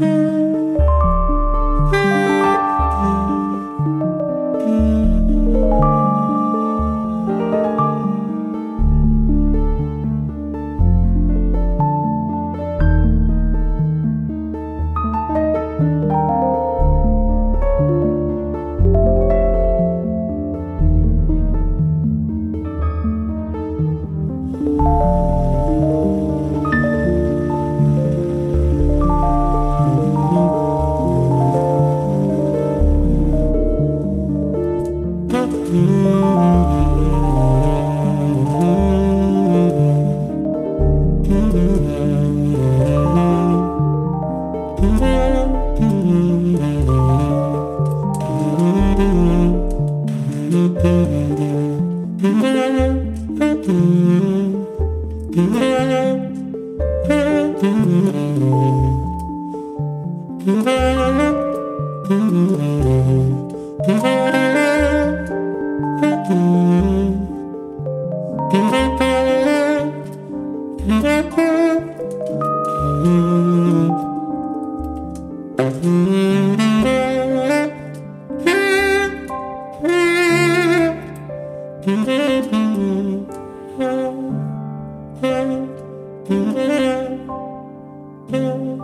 Mm-hmm. Mm-hmm. Mm-hmm.